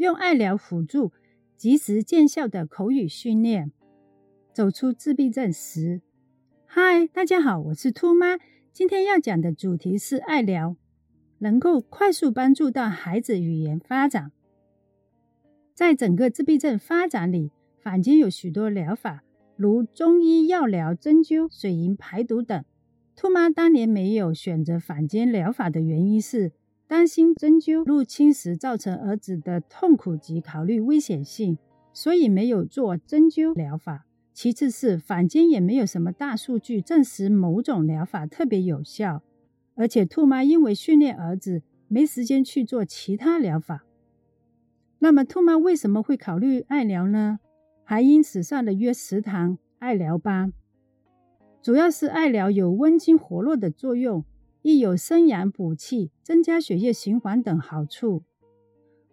用爱疗辅助及时见效的口语训练，走出自闭症时。嗨，大家好，我是兔妈。今天要讲的主题是爱疗，能够快速帮助到孩子语言发展。在整个自闭症发展里，坊间有许多疗法，如中医药疗、针灸、水银排毒等。兔妈当年没有选择坊间疗法的原因是，担心针灸入侵时造成儿子的痛苦及考虑危险性，所以没有做针灸疗法。其次是坊间也没有什么大数据证实某种疗法特别有效，而且兔妈因为训练儿子没时间去做其他疗法。那么兔妈为什么会考虑爱疗呢？还因此上了约十堂爱疗班，主要是爱疗有温经活络的作用，亦有生阳补气、增加血液循环等好处。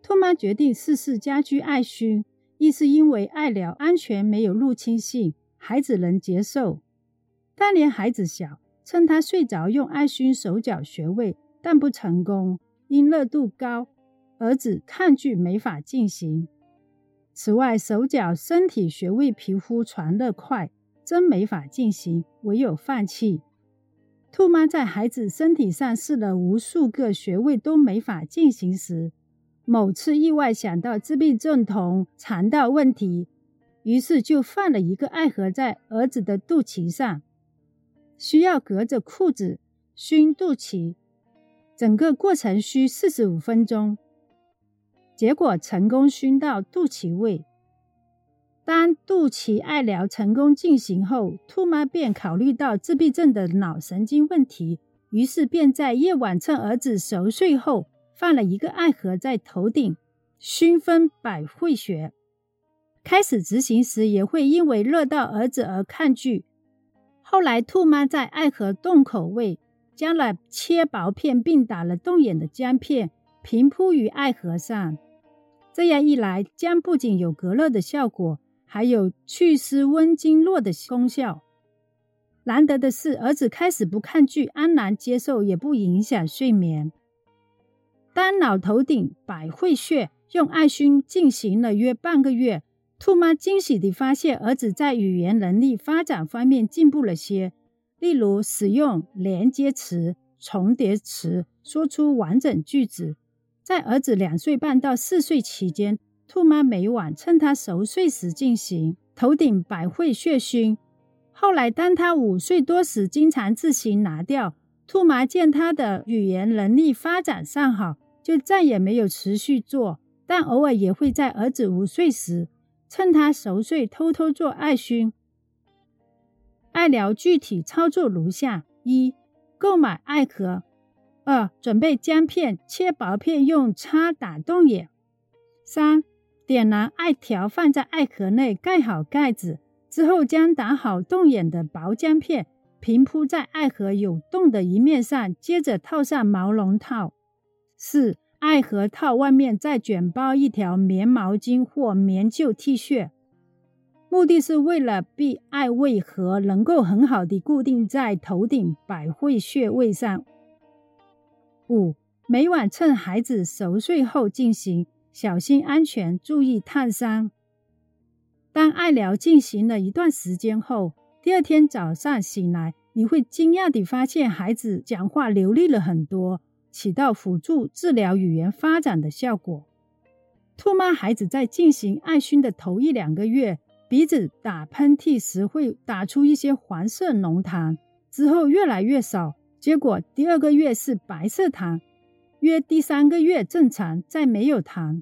兔妈决定试试家居爱熏。亦是因为爱疗安全，没有入侵性，孩子能接受。当年孩子小，趁他睡着用艾熏手脚穴位，但不成功，因热度高，儿子抗拒没法进行。此外，手脚身体穴位皮肤传热快，真没法进行，唯有放弃。兔妈在孩子身体上试了无数个穴位都没法进行时。某次意外想到自闭症童肠道问题，于是就放了一个爱盒在儿子的肚脐上，需要隔着裤子熏肚脐，整个过程需四十五分钟。结果成功熏到肚脐位。当肚脐爱疗成功进行后，兔妈便考虑到自闭症的脑神经问题，于是便在夜晚趁儿子熟睡后。放了一个爱盒在头顶，熏风百会穴。开始执行时也会因为热到儿子而抗拒。后来兔妈在爱盒洞口位将了切薄片并打了洞眼的姜片平铺于爱盒上。这样一来，姜不仅有隔热的效果，还有祛湿温经络的功效。难得的是，儿子开始不抗拒，安然接受，也不影响睡眠。当脑头顶百会穴用艾熏进行了约半个月，兔妈惊喜地发现儿子在语言能力发展方面进步了些，例如使用连接词、重叠词，说出完整句子。在儿子两岁半到四岁期间，兔妈每晚趁他熟睡时进行头顶百会穴熏。后来，当他五岁多时，经常自行拿掉。兔妈见他的语言能力发展尚好。就再也没有持续做，但偶尔也会在儿子午睡时，趁他熟睡偷偷做爱熏。爱疗具体操作如下：一、购买爱盒；二、准备姜片，切薄片，用叉打洞眼；三、点燃艾条，放在艾盒内，盖好盖子。之后将打好洞眼的薄姜片平铺在艾盒有洞的一面上，接着套上毛绒套。四、艾盒套外面再卷包一条棉毛巾或棉旧 T 恤，目的是为了避艾位盒能够很好的固定在头顶百会穴位上。五、每晚趁孩子熟睡后进行，小心安全，注意烫伤。当爱疗进行了一段时间后，第二天早上醒来，你会惊讶地发现孩子讲话流利了很多。起到辅助治疗语言发展的效果。兔妈孩子在进行爱熏的头一两个月，鼻子打喷嚏时会打出一些黄色浓痰，之后越来越少，结果第二个月是白色痰，约第三个月正常，再没有痰。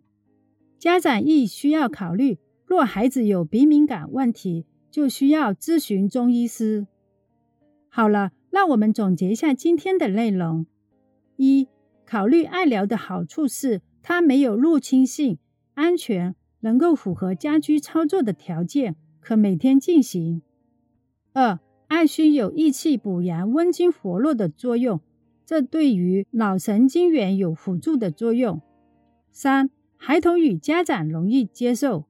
家长亦需要考虑，若孩子有鼻敏感问题，就需要咨询中医师。好了，让我们总结一下今天的内容。一、考虑爱疗的好处是，它没有入侵性，安全，能够符合家居操作的条件，可每天进行。二、艾熏有益气补阳、温经活络的作用，这对于脑神经元有辅助的作用。三、孩童与家长容易接受。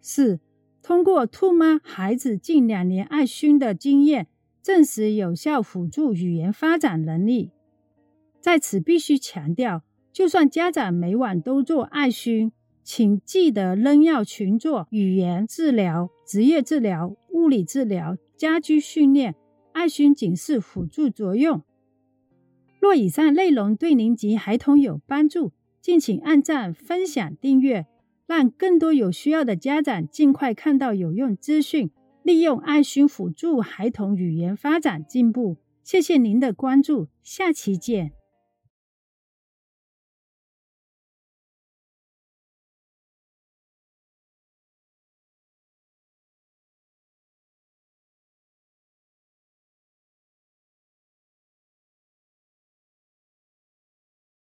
四、通过兔妈孩子近两年爱熏的经验，证实有效辅助语言发展能力。在此必须强调，就算家长每晚都做爱熏，请记得仍要群做语言治疗、职业治疗、物理治疗、家居训练、爱心警示辅助作用。若以上内容对您及孩童有帮助，敬请按赞、分享、订阅，让更多有需要的家长尽快看到有用资讯，利用爱心辅助孩童语言发展进步。谢谢您的关注，下期见。